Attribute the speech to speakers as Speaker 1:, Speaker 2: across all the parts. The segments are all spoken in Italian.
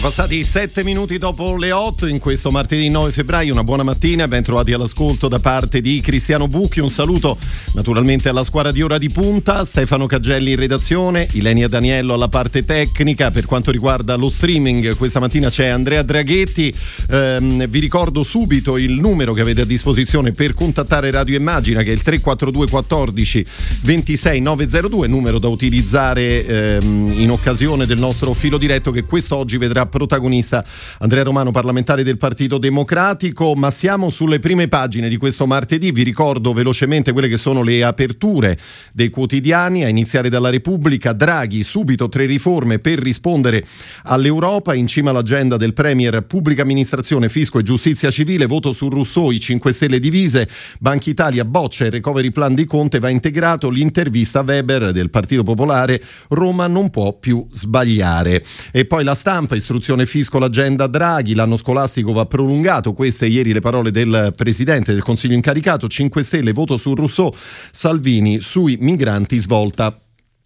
Speaker 1: Sono passati 7 minuti dopo le 8 in questo martedì 9 febbraio. Una buona mattina, ben trovati all'ascolto da parte di Cristiano Bucchi. Un saluto naturalmente alla squadra di ora di punta, Stefano Caggelli in redazione, Ilenia Daniello alla parte tecnica. Per quanto riguarda lo streaming, questa mattina c'è Andrea Draghetti. Ehm, vi ricordo subito il numero che avete a disposizione per contattare Radio Immagina, che è il 342 14 26 902, numero da utilizzare ehm, in occasione del nostro filo diretto che quest'oggi vedrà protagonista Andrea Romano, parlamentare del Partito Democratico, ma siamo sulle prime pagine di questo martedì. Vi ricordo velocemente quelle che sono le aperture dei quotidiani, a iniziare dalla Repubblica. Draghi, subito tre riforme per rispondere all'Europa, in cima all'agenda del Premier, pubblica amministrazione, fisco e giustizia civile, voto su Rousseau, i 5 Stelle divise, Banca Italia boccia il recovery plan di Conte, va integrato l'intervista Weber del Partito Popolare, Roma non può più sbagliare. E poi la stampa, istruzione istruzione fisco l'agenda Draghi, l'anno scolastico va prolungato, queste ieri le parole del Presidente del Consiglio incaricato, 5 Stelle, voto su Rousseau, Salvini sui migranti svolta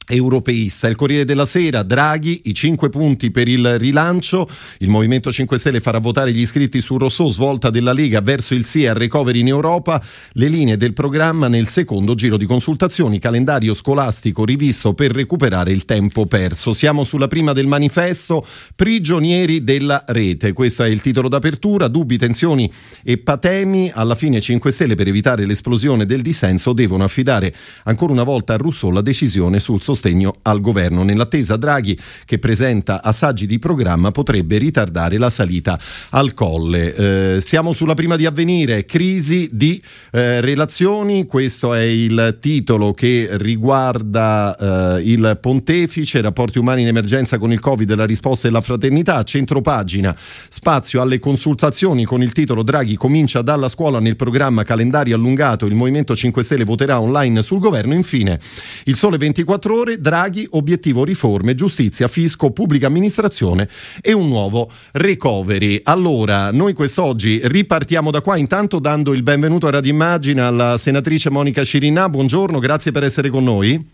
Speaker 1: europeista. Il Corriere della Sera, Draghi, i cinque punti per il rilancio. Il Movimento 5 Stelle farà votare gli iscritti su Rousseau, svolta della Lega verso il sì al recovery in Europa. Le linee del programma nel secondo giro di consultazioni, calendario scolastico rivisto per recuperare il tempo perso. Siamo sulla prima del manifesto, prigionieri della rete. Questo è il titolo d'apertura, dubbi, tensioni e patemi. Alla fine 5 Stelle per evitare l'esplosione del dissenso devono affidare ancora una volta a Rousseau la decisione sul sostegno sostegno al governo. Nell'attesa Draghi, che presenta assaggi di programma, potrebbe ritardare la salita al colle. Eh, siamo sulla prima di avvenire, crisi di eh, relazioni, questo è il titolo che riguarda eh, il pontefice, rapporti umani in emergenza con il Covid, la risposta della fraternità, centro pagina, spazio alle consultazioni. Con il titolo Draghi comincia dalla scuola. Nel programma calendario allungato, il Movimento 5 Stelle voterà online sul governo, infine il sole 24 ore ore, Draghi, obiettivo riforme, giustizia, fisco, pubblica amministrazione e un nuovo recovery. Allora, noi quest'oggi ripartiamo da qua, intanto dando il benvenuto a Radio Immagina alla senatrice Monica Cirinà. Buongiorno, grazie per essere con noi.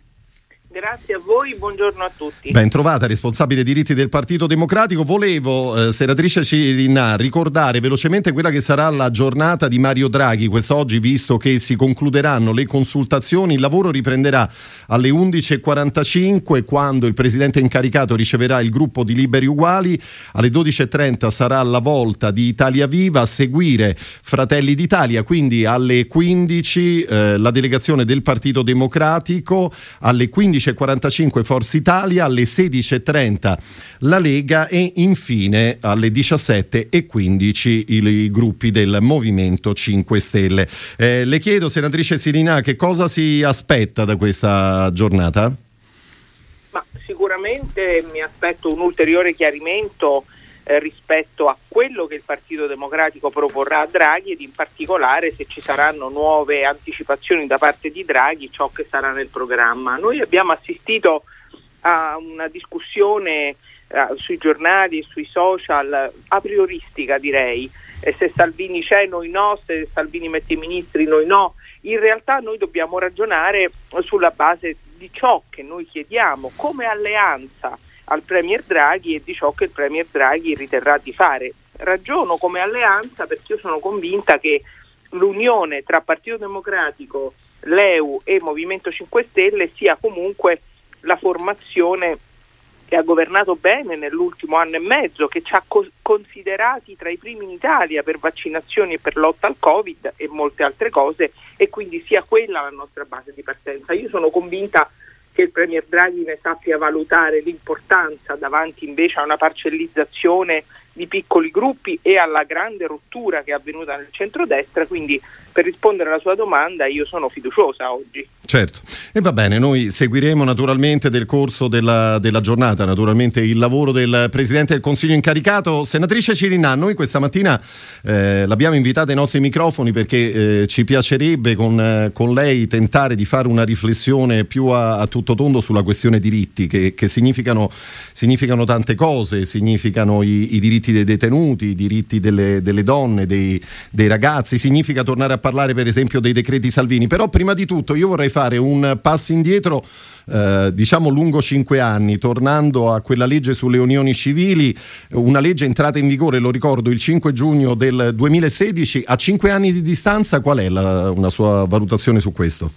Speaker 2: Grazie a voi, buongiorno a tutti.
Speaker 1: Ben trovata, responsabile diritti del Partito Democratico. Volevo, eh, senatrice Cirinà, ricordare velocemente quella che sarà la giornata di Mario Draghi quest'oggi, visto che si concluderanno le consultazioni. Il lavoro riprenderà alle 11.45 quando il Presidente incaricato riceverà il gruppo di Liberi Uguali. Alle 12.30 sarà la volta di Italia Viva a seguire Fratelli d'Italia, quindi alle 15 eh, la delegazione del Partito Democratico, alle 15 15.45 Forza Italia, alle 16.30 la Lega e infine alle 17.15 i, gruppi del Movimento 5 Stelle. Eh, le chiedo, senatrice Sirina, che cosa si aspetta da questa giornata?
Speaker 2: Ma sicuramente mi aspetto un ulteriore chiarimento eh, rispetto a quello che il Partito Democratico proporrà a Draghi ed in particolare se ci saranno nuove anticipazioni da parte di Draghi, ciò che sarà nel programma. Noi abbiamo assistito a una discussione eh, sui giornali e sui social a prioristica direi, eh, se Salvini c'è noi no, se Salvini mette i ministri noi no. In realtà noi dobbiamo ragionare sulla base di ciò che noi chiediamo come alleanza al Premier Draghi e di ciò che il Premier Draghi riterrà di fare. Ragiono come alleanza perché io sono convinta che l'unione tra Partito Democratico, l'EU e Movimento 5 Stelle sia comunque la formazione che ha governato bene nell'ultimo anno e mezzo, che ci ha co- considerati tra i primi in Italia per vaccinazioni e per lotta al Covid e molte altre cose e quindi sia quella la nostra base di partenza. Io sono convinta che il Premier Draghi ne sappia valutare l'importanza davanti invece a una parcellizzazione di piccoli gruppi e alla grande rottura che è avvenuta nel centrodestra, quindi per rispondere alla sua domanda io sono fiduciosa oggi.
Speaker 1: Certo, e va bene, noi seguiremo naturalmente del corso della, della, giornata, naturalmente il lavoro del Presidente del Consiglio incaricato. Senatrice Cirinà, noi questa mattina eh, l'abbiamo invitata ai nostri microfoni perché eh, ci piacerebbe con, con, lei tentare di fare una riflessione più a, a tutto tondo sulla questione diritti, che, che significano, significano, tante cose, significano i, i, diritti dei detenuti, i diritti delle, delle donne, dei, dei ragazzi, significa tornare a parlare per esempio dei decreti Salvini, però prima di tutto io vorrei fare fare un passo indietro eh, diciamo lungo cinque anni, tornando a quella legge sulle unioni civili, una legge entrata in vigore, lo ricordo, il 5 giugno del 2016, a cinque anni di distanza qual è la, una sua valutazione su questo?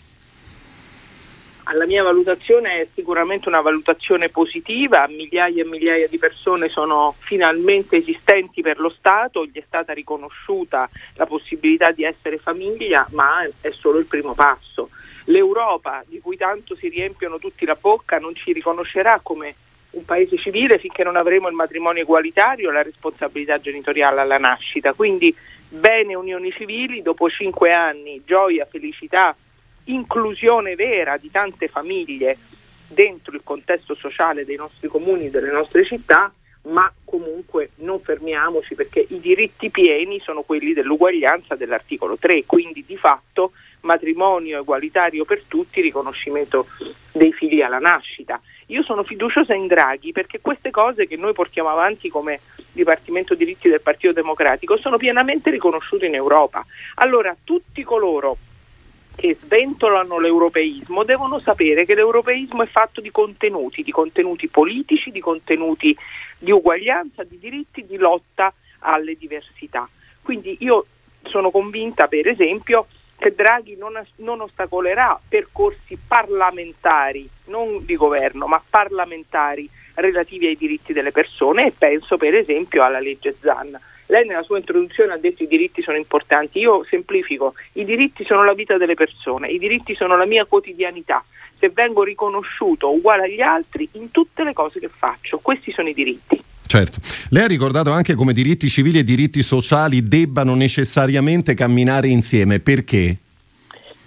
Speaker 2: La mia valutazione è sicuramente una valutazione positiva, migliaia e migliaia di persone sono finalmente esistenti per lo Stato, gli è stata riconosciuta la possibilità di essere famiglia, ma è solo il primo passo l'Europa di cui tanto si riempiono tutti la bocca non ci riconoscerà come un paese civile finché non avremo il matrimonio egualitario e la responsabilità genitoriale alla nascita. Quindi bene unioni civili, dopo cinque anni, gioia, felicità, inclusione vera di tante famiglie dentro il contesto sociale dei nostri comuni e delle nostre città, ma comunque non fermiamoci perché i diritti pieni sono quelli dell'uguaglianza dell'articolo 3, quindi di fatto matrimonio egualitario per tutti, riconoscimento dei figli alla nascita. Io sono fiduciosa in Draghi perché queste cose che noi portiamo avanti come Dipartimento diritti del Partito Democratico sono pienamente riconosciute in Europa. Allora tutti coloro che sventolano l'europeismo devono sapere che l'europeismo è fatto di contenuti, di contenuti politici, di contenuti di uguaglianza, di diritti, di lotta alle diversità. Quindi io sono convinta, per esempio, che Draghi non, non, ostacolerà percorsi parlamentari, non di governo, ma parlamentari relativi ai diritti delle persone e penso per esempio alla legge Zanna. Lei nella sua introduzione ha detto che i diritti sono importanti, io semplifico, i diritti sono la vita delle persone, i diritti sono la mia quotidianità, se vengo riconosciuto uguale agli altri in tutte le cose che faccio, questi sono i diritti.
Speaker 1: Certo. Lei ha ricordato anche come diritti civili e diritti sociali debbano necessariamente camminare insieme. Perché?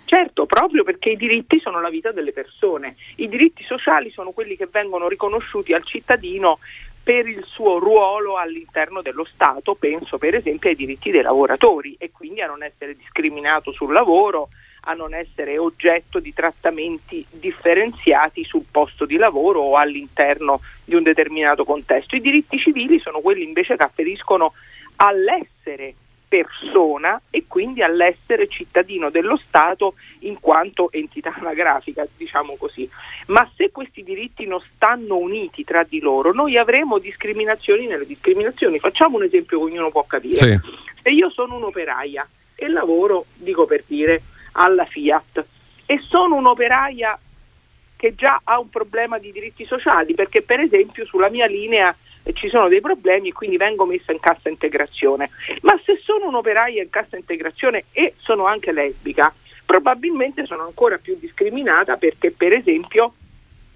Speaker 2: Certo, proprio perché i diritti sono la vita delle persone. I diritti sociali sono quelli che vengono riconosciuti al cittadino per il suo ruolo all'interno dello Stato, penso per esempio ai diritti dei lavoratori e quindi a non essere discriminato sul lavoro, a non essere oggetto di trattamenti differenziati sul posto di lavoro o all'interno di un determinato contesto. I diritti civili sono quelli invece che afferiscono all'essere persona e quindi all'essere cittadino dello Stato in quanto entità anagrafica, diciamo così. Ma se questi diritti non stanno uniti tra di loro, noi avremo discriminazioni nelle discriminazioni. Facciamo un esempio che ognuno può capire. Sì. Se io sono un'operaia e lavoro, dico per dire, alla Fiat e sono un'operaia che già ha un problema di diritti sociali perché per esempio sulla mia linea eh, ci sono dei problemi e quindi vengo messa in cassa integrazione. Ma se sono un'operaia in cassa integrazione e sono anche lesbica, probabilmente sono ancora più discriminata perché per esempio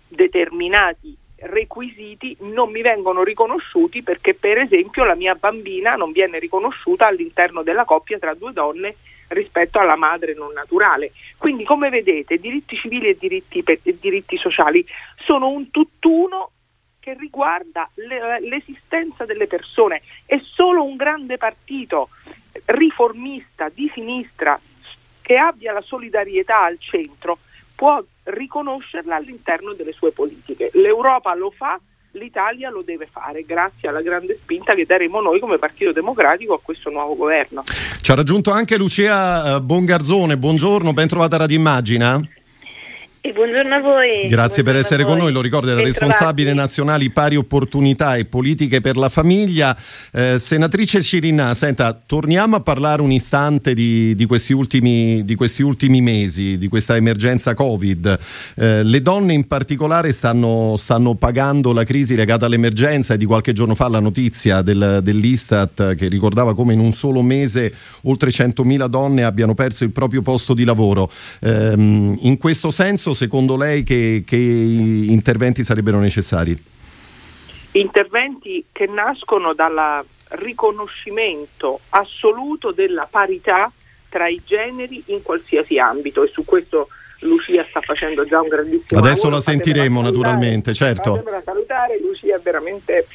Speaker 2: determinati requisiti non mi vengono riconosciuti perché per esempio la mia bambina non viene riconosciuta all'interno della coppia tra due donne rispetto alla madre non naturale. Quindi come vedete diritti civili e diritti, e diritti sociali sono un tutt'uno che riguarda l'esistenza delle persone e solo un grande partito riformista di sinistra che abbia la solidarietà al centro può riconoscerla all'interno delle sue politiche. L'Europa lo fa, l'Italia lo deve fare grazie alla grande spinta che daremo noi come Partito Democratico a questo nuovo governo.
Speaker 1: Ci ha raggiunto anche Lucia eh, Bongarzone, buongiorno, ben trovata Radio Immagina.
Speaker 3: E buongiorno a voi.
Speaker 1: Grazie buongiorno per essere con noi, lo ricordo, era responsabile nazionale pari opportunità e politiche per la famiglia. Eh, senatrice Cirinà, senta, torniamo a parlare un istante di, di, questi, ultimi, di questi, ultimi, mesi, di questa emergenza Covid. Eh, le donne in particolare stanno, stanno, pagando la crisi legata all'emergenza e di qualche giorno fa la notizia del, dell'Istat che ricordava come in un solo mese oltre 100.000 donne abbiano perso il proprio posto di lavoro. Eh, in questo senso secondo lei che, che interventi sarebbero necessari?
Speaker 2: interventi che nascono dal riconoscimento assoluto della parità tra i generi in qualsiasi ambito e su questo Lucia sta facendo già un grandissimo
Speaker 1: Adesso
Speaker 2: lavoro.
Speaker 1: la sentiremo naturalmente, certo.
Speaker 2: Fatemela salutare, Lucia è veramente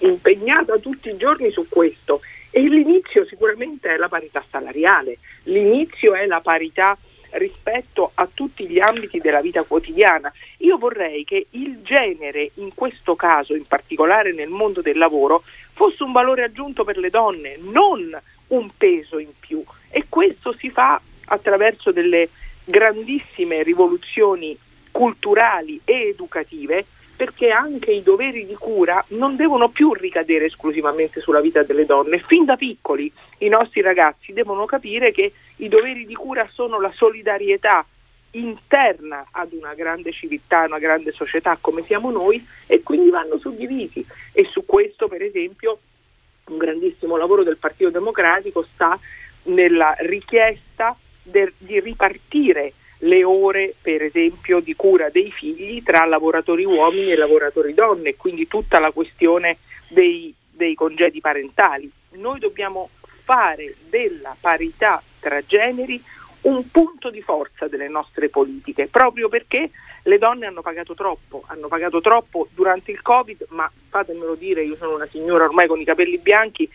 Speaker 2: impegnata tutti i giorni su questo e l'inizio sicuramente è la parità salariale, l'inizio è la parità rispetto a tutti gli ambiti della vita quotidiana. Io vorrei che il genere, in questo caso, in particolare nel mondo del lavoro, fosse un valore aggiunto per le donne, non un peso in più. E questo si fa attraverso delle grandissime rivoluzioni culturali e educative perché anche i doveri di cura non devono più ricadere esclusivamente sulla vita delle donne. Fin da piccoli i nostri ragazzi devono capire che i doveri di cura sono la solidarietà interna ad una grande civiltà, una grande società come siamo noi e quindi vanno suddivisi e su questo per esempio un grandissimo lavoro del Partito Democratico sta nella richiesta de, di ripartire le ore per esempio di cura dei figli tra lavoratori uomini e lavoratori donne, quindi tutta la questione dei, dei congedi parentali. Noi dobbiamo fare della parità tra generi un punto di forza delle nostre politiche, proprio perché le donne hanno pagato troppo, hanno pagato troppo durante il Covid, ma fatemelo dire, io sono una signora ormai con i capelli bianchi,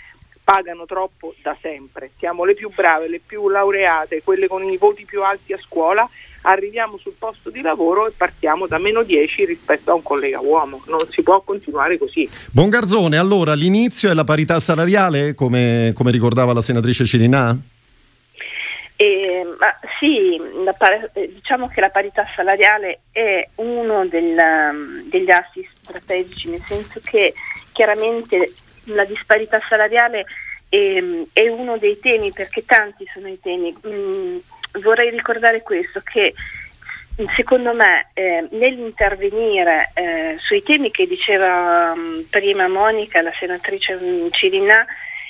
Speaker 2: pagano troppo da sempre. Siamo le più brave, le più laureate, quelle con i voti più alti a scuola, arriviamo sul posto di lavoro e partiamo da meno 10 rispetto a un collega uomo. Non si può continuare così.
Speaker 1: Bongarzone, allora l'inizio è la parità salariale, come, come ricordava la senatrice Cirinà?
Speaker 3: Eh, ma sì, par- eh, diciamo che la parità salariale è uno del, um, degli assi strategici, nel senso che chiaramente la disparità salariale è, è, uno dei temi, perché tanti sono i temi. Mm, vorrei ricordare questo, che secondo me eh, nell'intervenire eh, sui temi che diceva um, prima Monica, la senatrice Cirinà,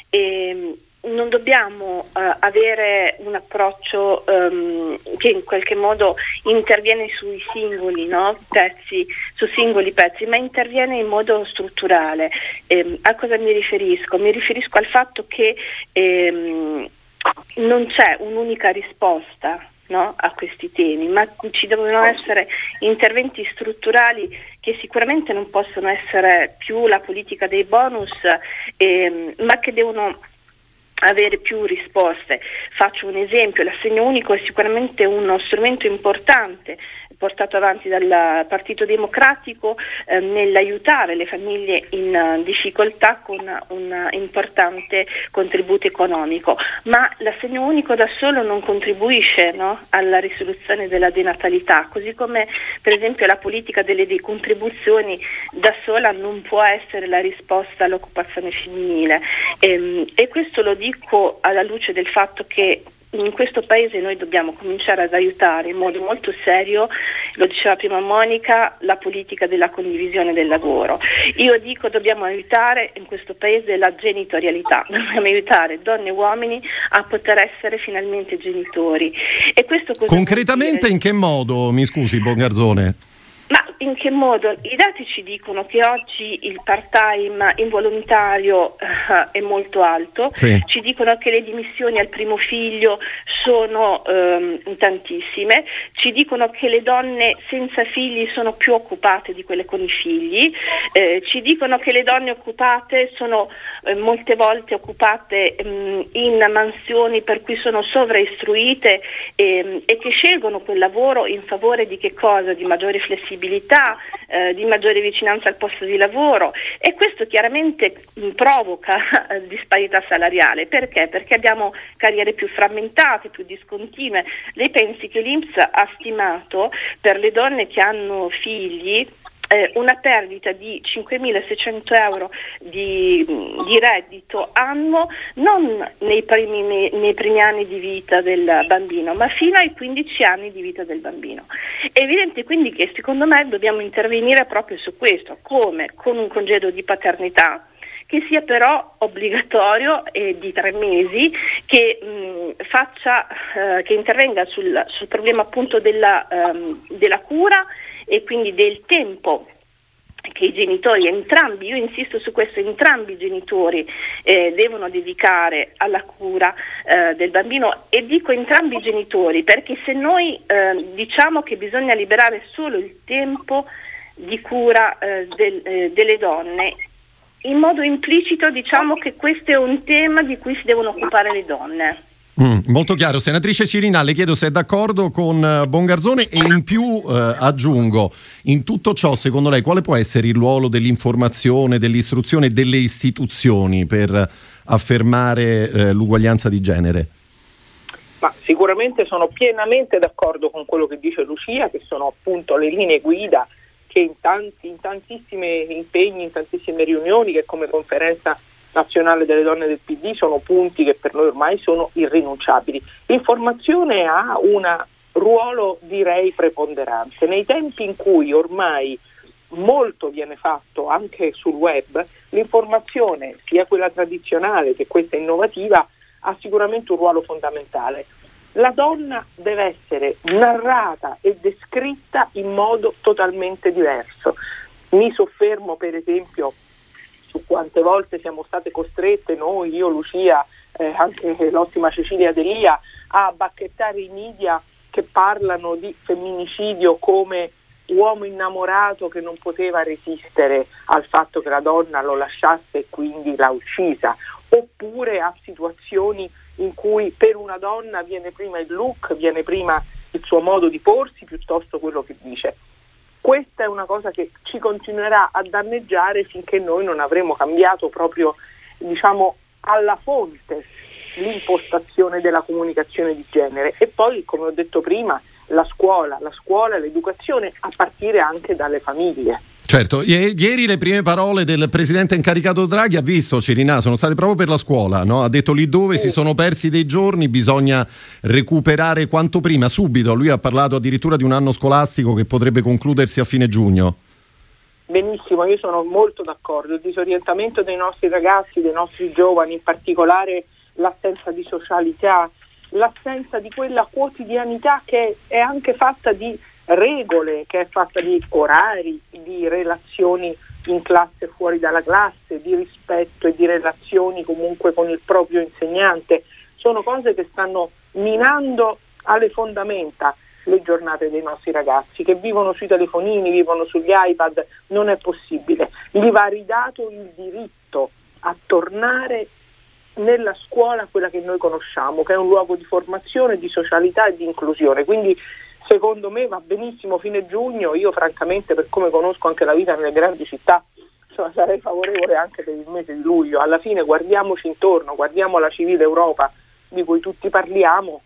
Speaker 3: eh, non dobbiamo uh, avere un approccio um, che in qualche modo interviene sui singoli no? pezzi, su singoli pezzi, ma interviene in modo strutturale. Um, a cosa mi riferisco? Mi riferisco al fatto che um, non c'è un'unica risposta No, a questi temi, ma ci devono essere interventi strutturali che sicuramente non possono essere più la politica dei bonus, ehm, ma che devono avere più risposte. Faccio un esempio, l'assegno unico è sicuramente uno strumento importante portato avanti dal Partito Democratico eh, nell'aiutare le famiglie in uh, difficoltà con un importante contributo economico, ma l'assegno unico da solo non contribuisce no, alla risoluzione della denatalità, così come per esempio la politica delle decontribuzioni da sola non può essere la risposta all'occupazione femminile. Ehm, e questo lo dico alla luce del fatto che in questo paese noi dobbiamo cominciare ad aiutare in modo molto serio, lo diceva prima Monica, la politica della condivisione del lavoro. Io dico dobbiamo aiutare in questo paese la genitorialità, dobbiamo aiutare donne e uomini a poter essere finalmente genitori. E questo
Speaker 1: Concretamente in che modo, mi scusi Bongarzone?
Speaker 3: Ma in che modo? I dati ci dicono che oggi il part-time involontario uh, è molto alto,
Speaker 1: sì.
Speaker 3: ci dicono che le dimissioni al primo figlio sono um, tantissime, ci dicono che le donne senza figli sono più occupate di quelle con i figli, eh, ci dicono che le donne occupate sono eh, molte volte occupate um, in mansioni per cui sono sovraistruite e, e che scelgono quel lavoro in favore di che cosa? Di maggiore flessibilità eh, di maggiore vicinanza al posto di lavoro e questo chiaramente mh, provoca eh, disparità salariale. Perché? Perché abbiamo carriere più frammentate, più discontinue. Lei pensi che l'Inps ha stimato per le donne che hanno figli eh, una perdita di 5.600 euro di, di, reddito annuo non nei primi, nei primi, anni di vita del bambino, ma fino ai 15 anni di vita del bambino. È evidente quindi che secondo me dobbiamo intervenire proprio su questo, come con un congedo di paternità che sia però obbligatorio e di tre mesi, che, mh, faccia, eh, che intervenga sul, sul, problema appunto della, um, della cura e quindi del tempo che i genitori, entrambi, io insisto su questo, entrambi i genitori eh, devono dedicare alla cura eh, del bambino e dico entrambi i genitori perché se noi eh, diciamo che bisogna liberare solo il tempo di cura eh, del, eh, delle donne, in modo implicito diciamo che questo è un tema di cui si devono occupare le donne.
Speaker 1: Mm, molto chiaro. Senatrice Cirina, le chiedo se è d'accordo con uh, Bongarzone e in più uh, aggiungo, in tutto ciò secondo lei quale può essere il ruolo dell'informazione, dell'istruzione e delle istituzioni per affermare uh, l'uguaglianza di genere?
Speaker 2: Ma sicuramente sono pienamente d'accordo con quello che dice Lucia, che sono appunto le linee guida che in, tanti, in tantissimi impegni, in tantissime riunioni che come conferenza nazionale delle donne del PD sono punti che per noi ormai sono irrinunciabili. L'informazione ha un ruolo direi preponderante. Nei tempi in cui ormai molto viene fatto anche sul web, l'informazione, sia quella tradizionale che questa innovativa, ha sicuramente un ruolo fondamentale. La donna deve essere narrata e descritta in modo totalmente diverso. Mi soffermo per esempio su quante volte siamo state costrette noi, io, Lucia, eh, anche l'ottima Cecilia Delia, a bacchettare i media che parlano di femminicidio come uomo innamorato che non poteva resistere al fatto che la donna lo lasciasse e quindi l'ha uccisa, oppure a situazioni in cui per una donna viene prima il look, viene prima il suo modo di porsi piuttosto quello che dice questa è una cosa che ci continuerà a danneggiare finché noi non avremo cambiato proprio diciamo, alla fonte l'impostazione della comunicazione di genere e poi come ho detto prima la scuola, la scuola l'educazione a partire anche dalle famiglie.
Speaker 1: Certo, ieri le prime parole del presidente incaricato Draghi ha visto Cirinà, sono state proprio per la scuola, no? ha detto lì dove si sono persi dei giorni bisogna recuperare quanto prima, subito, lui ha parlato addirittura di un anno scolastico che potrebbe concludersi a fine giugno.
Speaker 2: Benissimo, io sono molto d'accordo, il disorientamento dei nostri ragazzi, dei nostri giovani, in particolare l'assenza di socialità, l'assenza di quella quotidianità che è anche fatta di regole, che è fatta di orari, di relazioni in classe e fuori dalla classe, di rispetto e di relazioni comunque con il proprio insegnante. Sono cose che stanno minando alle fondamenta le giornate dei nostri ragazzi che vivono sui telefonini, vivono sugli iPad, non è possibile. Gli va ridato il diritto a tornare nella scuola quella che noi conosciamo, che è un luogo di formazione, di socialità e di inclusione. Quindi secondo me va benissimo fine giugno, io francamente per come conosco anche la vita nelle grandi città insomma, sarei favorevole anche per il mese di luglio, alla fine guardiamoci intorno, guardiamo la civile Europa di cui tutti parliamo,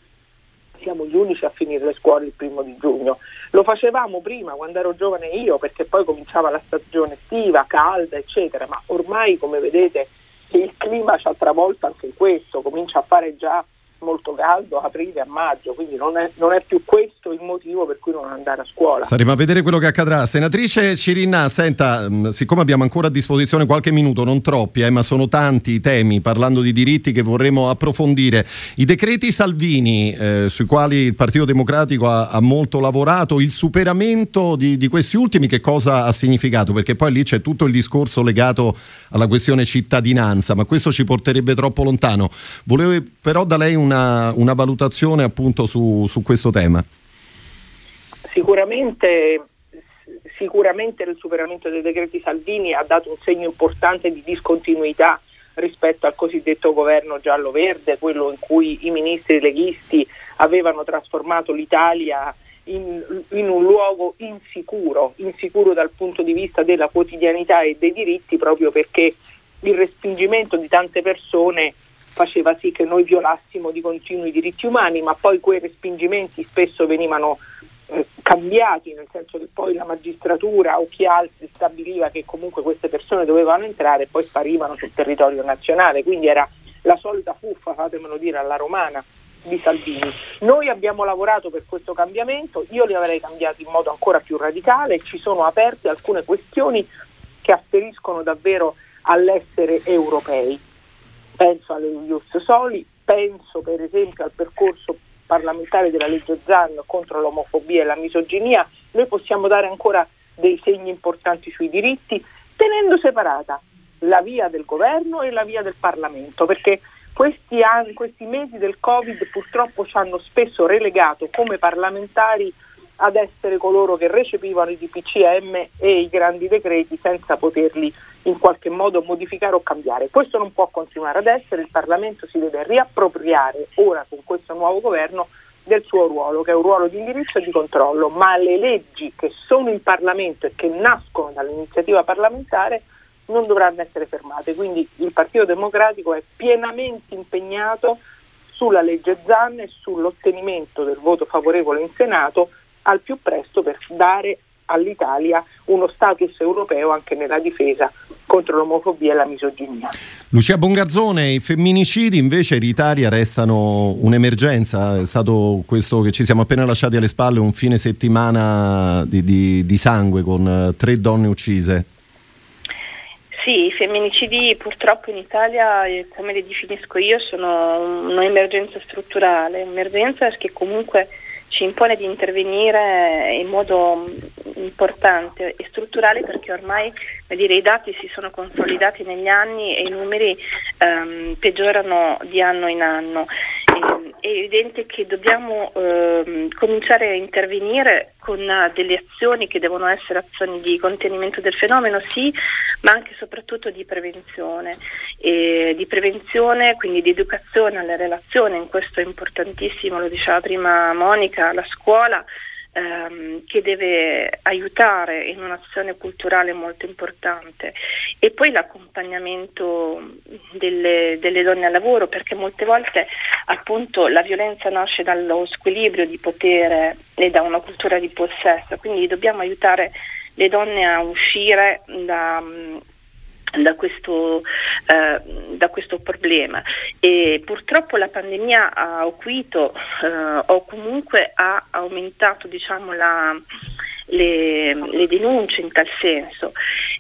Speaker 2: siamo gli unici a finire le scuole il primo di giugno. Lo facevamo prima quando ero giovane io perché poi cominciava la stagione estiva, calda eccetera, ma ormai come vedete il clima ci ha travolto anche in questo, comincia a fare già molto caldo aprile a maggio, quindi non è, non è, più questo il motivo per cui non andare a scuola.
Speaker 1: Staremo a vedere quello che accadrà. Senatrice Cirinna, senta, mm, siccome abbiamo ancora a disposizione qualche minuto, non troppi, eh, ma sono tanti i temi parlando di diritti che vorremmo approfondire. I decreti Salvini, eh, sui quali il Partito Democratico ha, ha molto lavorato, il superamento di, di questi ultimi che cosa ha significato? Perché poi lì c'è tutto il discorso legato alla questione cittadinanza, ma questo ci porterebbe troppo lontano. Volevo però da lei una una, una valutazione appunto su, su questo tema?
Speaker 2: Sicuramente sicuramente il superamento dei decreti Salvini ha dato un segno importante di discontinuità rispetto al cosiddetto governo giallo-verde, quello in cui i ministri leghisti avevano trasformato l'Italia in, in, un luogo insicuro, insicuro dal punto di vista della quotidianità e dei diritti, proprio perché il respingimento di tante persone faceva sì che noi violassimo di continuo i diritti umani, ma poi quei respingimenti spesso venivano eh, cambiati, nel senso che poi la magistratura o chi altri stabiliva che comunque queste persone dovevano entrare e poi sparivano sul territorio nazionale, quindi era la solita fuffa, fatemelo dire, alla romana di Salvini. Noi abbiamo lavorato per questo cambiamento, io li avrei cambiati in modo ancora più radicale, ci sono aperte alcune questioni che afferiscono davvero all'essere europei penso alle Ius Soli, penso per esempio al percorso parlamentare della legge Zan contro l'omofobia e la misoginia, noi possiamo dare ancora dei segni importanti sui diritti, tenendo separata la via del governo e la via del Parlamento, perché questi, anni, questi mesi del Covid purtroppo ci hanno spesso relegato come parlamentari ad essere coloro che recepivano i DPCM e i grandi decreti senza poterli in qualche modo modificare o cambiare. Questo non può continuare ad essere, il Parlamento si deve riappropriare ora con questo nuovo governo del suo ruolo, che è un ruolo di indirizzo e di controllo, ma le leggi che sono in Parlamento e che nascono dall'iniziativa parlamentare non dovranno essere fermate. Quindi il Partito Democratico è pienamente impegnato sulla legge ZAN e sull'ottenimento del voto favorevole in Senato al più presto per dare all'Italia uno status europeo anche nella difesa contro l'omofobia e la misoginia.
Speaker 1: Lucia Bongarzone, i femminicidi invece in Italia restano un'emergenza, è stato questo che ci siamo appena lasciati alle spalle, un fine settimana di, di, di sangue con eh, tre donne uccise.
Speaker 3: Sì, i femminicidi purtroppo in Italia, eh, come li definisco io, sono un'emergenza strutturale, un'emergenza che comunque ci impone di intervenire in modo importante e strutturale perché ormai dire, i dati si sono consolidati negli anni e i numeri ehm, peggiorano di anno in anno. E, è evidente che dobbiamo ehm, cominciare a intervenire con delle azioni che devono essere azioni di contenimento del fenomeno, sì, ma anche e soprattutto di prevenzione. E di prevenzione, quindi di educazione alle relazioni, in questo è importantissimo, lo diceva prima Monica, la scuola ehm, che deve aiutare in un'azione culturale molto importante. E poi l'accompagnamento delle, delle donne al lavoro perché molte volte appunto la violenza nasce dallo squilibrio di potere e da una cultura di possesso, quindi dobbiamo aiutare le donne a uscire da, da questo, eh, da questo, problema. E purtroppo la pandemia ha acuito eh, o comunque ha aumentato diciamo, la, le, le, denunce in tal senso.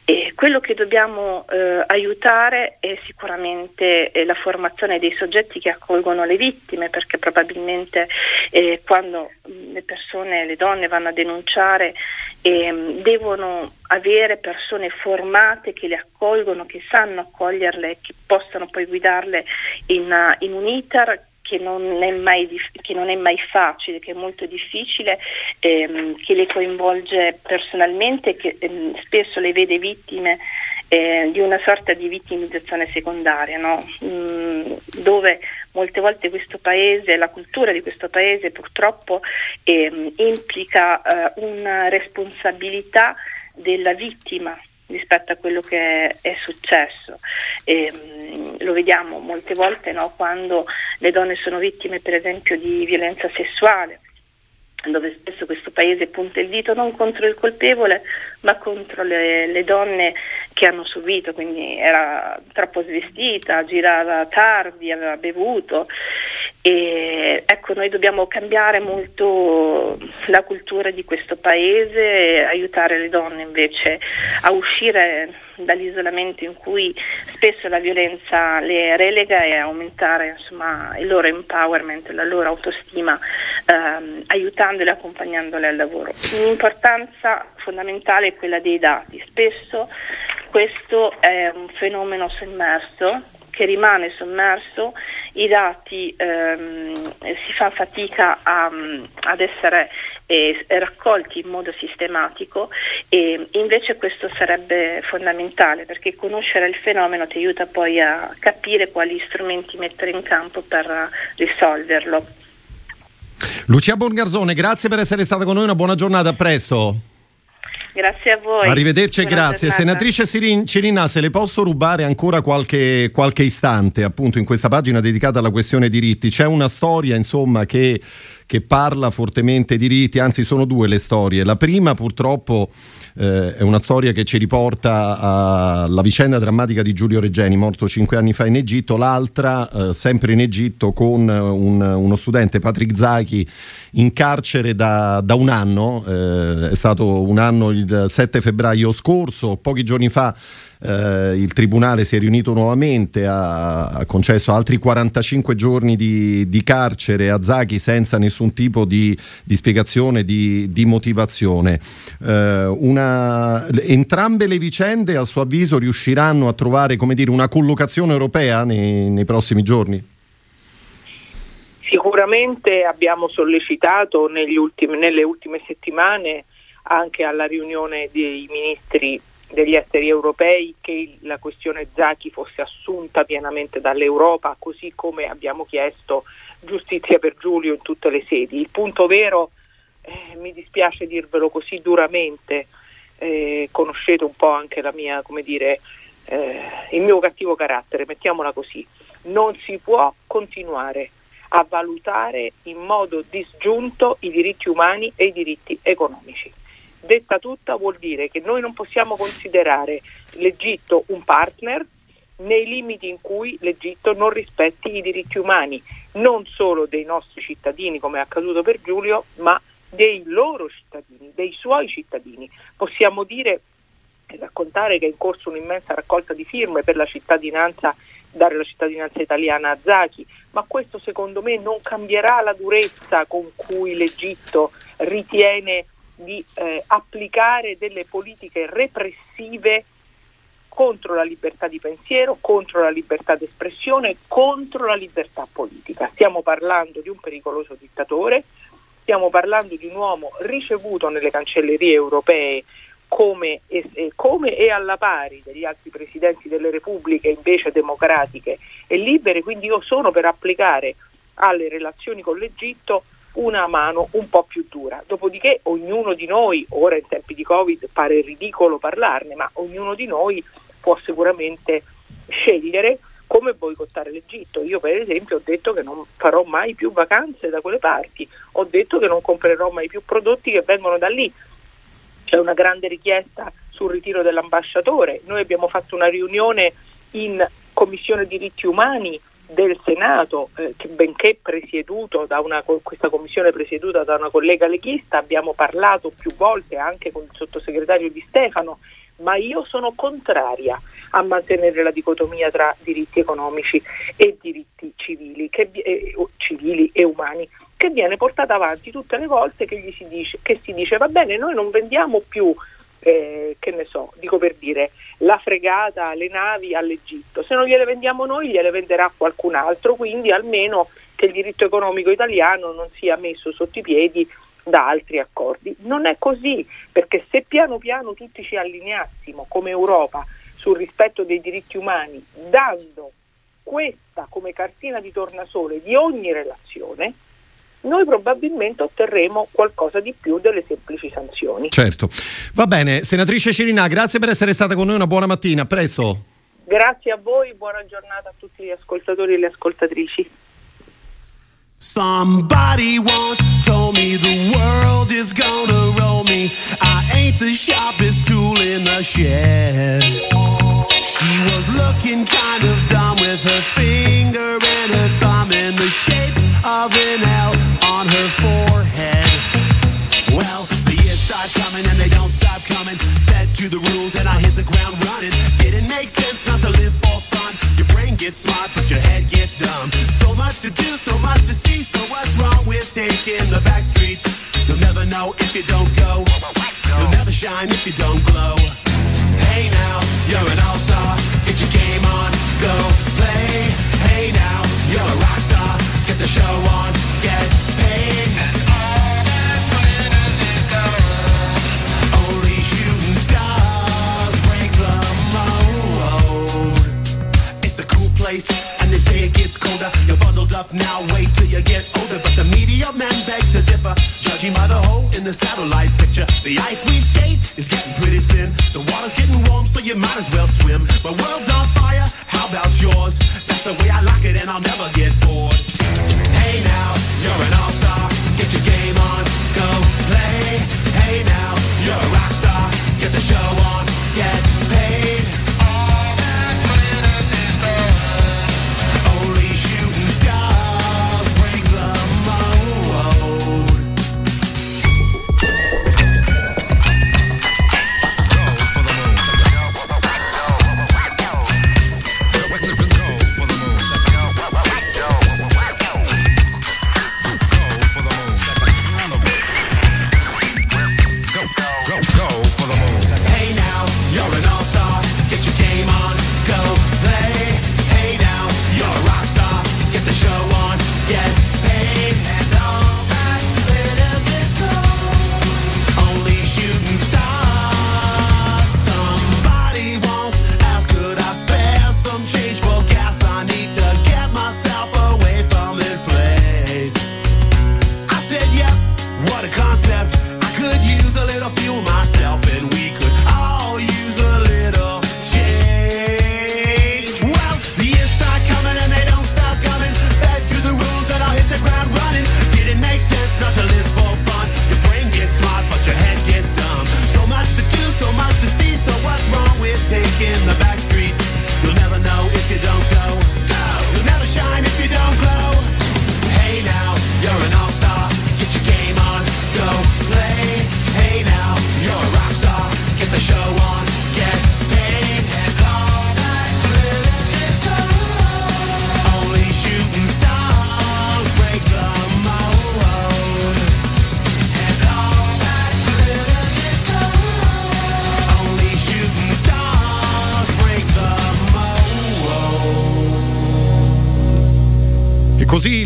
Speaker 3: E quello che dobbiamo eh, aiutare è sicuramente eh, la formazione dei soggetti che accolgono le vittime perché probabilmente eh, quando le persone, le donne vanno a denunciare eh, devono avere persone formate che le accolgono, che sanno accoglierle, che possano poi guidarle in, in un iter che non, mai, che non, è mai, facile, che è molto difficile, ehm, che le coinvolge personalmente, che ehm, spesso le vede vittime eh, di una sorta di vittimizzazione secondaria, no? mm, dove molte volte questo paese, la cultura di questo paese purtroppo ehm, implica eh, una responsabilità della vittima rispetto a quello che è, è successo. E, mh, lo vediamo molte volte no, quando le donne sono vittime per esempio di violenza sessuale dove spesso questo paese punta il dito non contro il colpevole ma contro le, le, donne che hanno subito, quindi era troppo svestita, girava tardi, aveva bevuto e ecco noi dobbiamo cambiare molto la cultura di questo paese aiutare le donne invece a uscire dall'isolamento in cui spesso la violenza le relega e aumentare insomma, il loro empowerment, la loro autostima, ehm, aiutandole e accompagnandole al lavoro. L'importanza fondamentale è quella dei dati. Spesso questo è un fenomeno sommerso che rimane sommerso, i dati ehm, si fa fatica a, ad essere eh, raccolti in modo sistematico e invece questo sarebbe fondamentale perché conoscere il fenomeno ti aiuta poi a capire quali strumenti mettere in campo per risolverlo.
Speaker 1: Lucia Borgarzone, grazie per essere stata con noi, una buona giornata, a presto.
Speaker 3: Grazie a voi.
Speaker 1: Arrivederci e grazie. Giornata. Senatrice Cirinà, se le posso rubare ancora qualche, qualche istante, appunto, in questa pagina dedicata alla questione diritti, c'è una storia, insomma, che che parla fortemente di riti, anzi sono due le storie. La prima purtroppo eh, è una storia che ci riporta alla vicenda drammatica di Giulio Reggeni, morto cinque anni fa in Egitto, l'altra eh, sempre in Egitto con un, uno studente, Patrick Zachi, in carcere da, da un anno, eh, è stato un anno il 7 febbraio scorso, pochi giorni fa eh, il Tribunale si è riunito nuovamente, ha, ha concesso altri 45 giorni di, di, carcere a Zaghi senza nessun tipo di, di spiegazione, di, di motivazione. Eh, una, entrambe le vicende a suo avviso riusciranno a trovare dire, una collocazione europea nei, nei prossimi giorni?
Speaker 2: Sicuramente abbiamo sollecitato ultimi, nelle ultime settimane anche alla riunione dei ministri degli esteri europei che la questione Zaki fosse assunta pienamente dall'Europa, così come abbiamo chiesto giustizia per Giulio in tutte le sedi. Il punto vero, eh, mi dispiace dirvelo così duramente, eh, conoscete un po' anche mia, dire, eh, il mio cattivo carattere, mettiamola così, non si può continuare a valutare in modo disgiunto i diritti umani e i diritti economici. Detta tutta vuol dire che noi non possiamo considerare l'Egitto un partner nei limiti in cui l'Egitto non rispetti i diritti umani, non solo dei nostri cittadini come è accaduto per Giulio, ma dei loro cittadini, dei suoi cittadini. Possiamo dire e raccontare che è in corso un'immensa raccolta di firme per la cittadinanza, dare la cittadinanza italiana a Zaki, ma questo secondo me non cambierà la durezza con cui l'Egitto ritiene di eh, applicare delle politiche repressive contro la libertà di pensiero, contro la libertà d'espressione, contro la libertà politica. Stiamo parlando di un pericoloso dittatore, stiamo parlando di un uomo ricevuto nelle cancellerie europee come e, come e, alla pari degli altri presidenti delle repubbliche invece democratiche e libere, quindi io sono per applicare alle relazioni con l'Egitto una mano un po' più dura. Dopodiché ognuno di noi, ora in tempi di Covid pare ridicolo parlarne, ma ognuno di noi può sicuramente scegliere come boicottare l'Egitto. Io per esempio ho detto che non farò mai più vacanze da quelle parti, ho detto che non comprerò mai più prodotti che vengono da lì. C'è una grande richiesta sul ritiro dell'ambasciatore. Noi abbiamo fatto una riunione in Commissione diritti umani del Senato, eh, che benché presieduto da una, questa commissione presieduta da una collega leghista, abbiamo parlato più volte anche con il sottosegretario Di Stefano, ma io sono contraria a mantenere la dicotomia tra diritti economici e diritti civili, che, eh, civili e umani, che viene portata avanti tutte le volte che, si dice, che si dice va bene, noi non vendiamo più eh, che ne so, dico per dire, la fregata, le navi all'Egitto. Se non gliele vendiamo noi, gliele venderà qualcun altro, quindi almeno che il diritto economico italiano non sia messo sotto i piedi da altri accordi. Non è così, perché se piano piano tutti ci allineassimo come Europa sul rispetto dei diritti umani, dando questa come cartina di tornasole di ogni relazione, noi probabilmente otterremo qualcosa di più delle semplici sanzioni.
Speaker 1: Certo. Va bene, senatrice Cirina, grazie per essere stata con noi, una buona mattina, a presto.
Speaker 2: Grazie a voi, buona giornata a tutti gli ascoltatori e le ascoltatrici. Somebody once told me the world is gonna roll me. I ain't the sharpest tool in the shed. She was looking kind of dumb gets smart, but your head gets dumb. So much to do, so much to see. So what's wrong with taking the back streets? You'll never know if you don't go. You'll never shine if you don't glow. Hey now, you're an all-star. Get your game on, go play. Hey now, you're a rock star get the show on, and they say it gets colder. You're bundled up now, wait till you get older. But the media men beg to differ, judging by the hole in the satellite picture. The ice we skate is getting pretty thin. The water's getting warm, so you might as well swim. My world's on fire, how about yours? That's the way I like it, and I'll never get bored.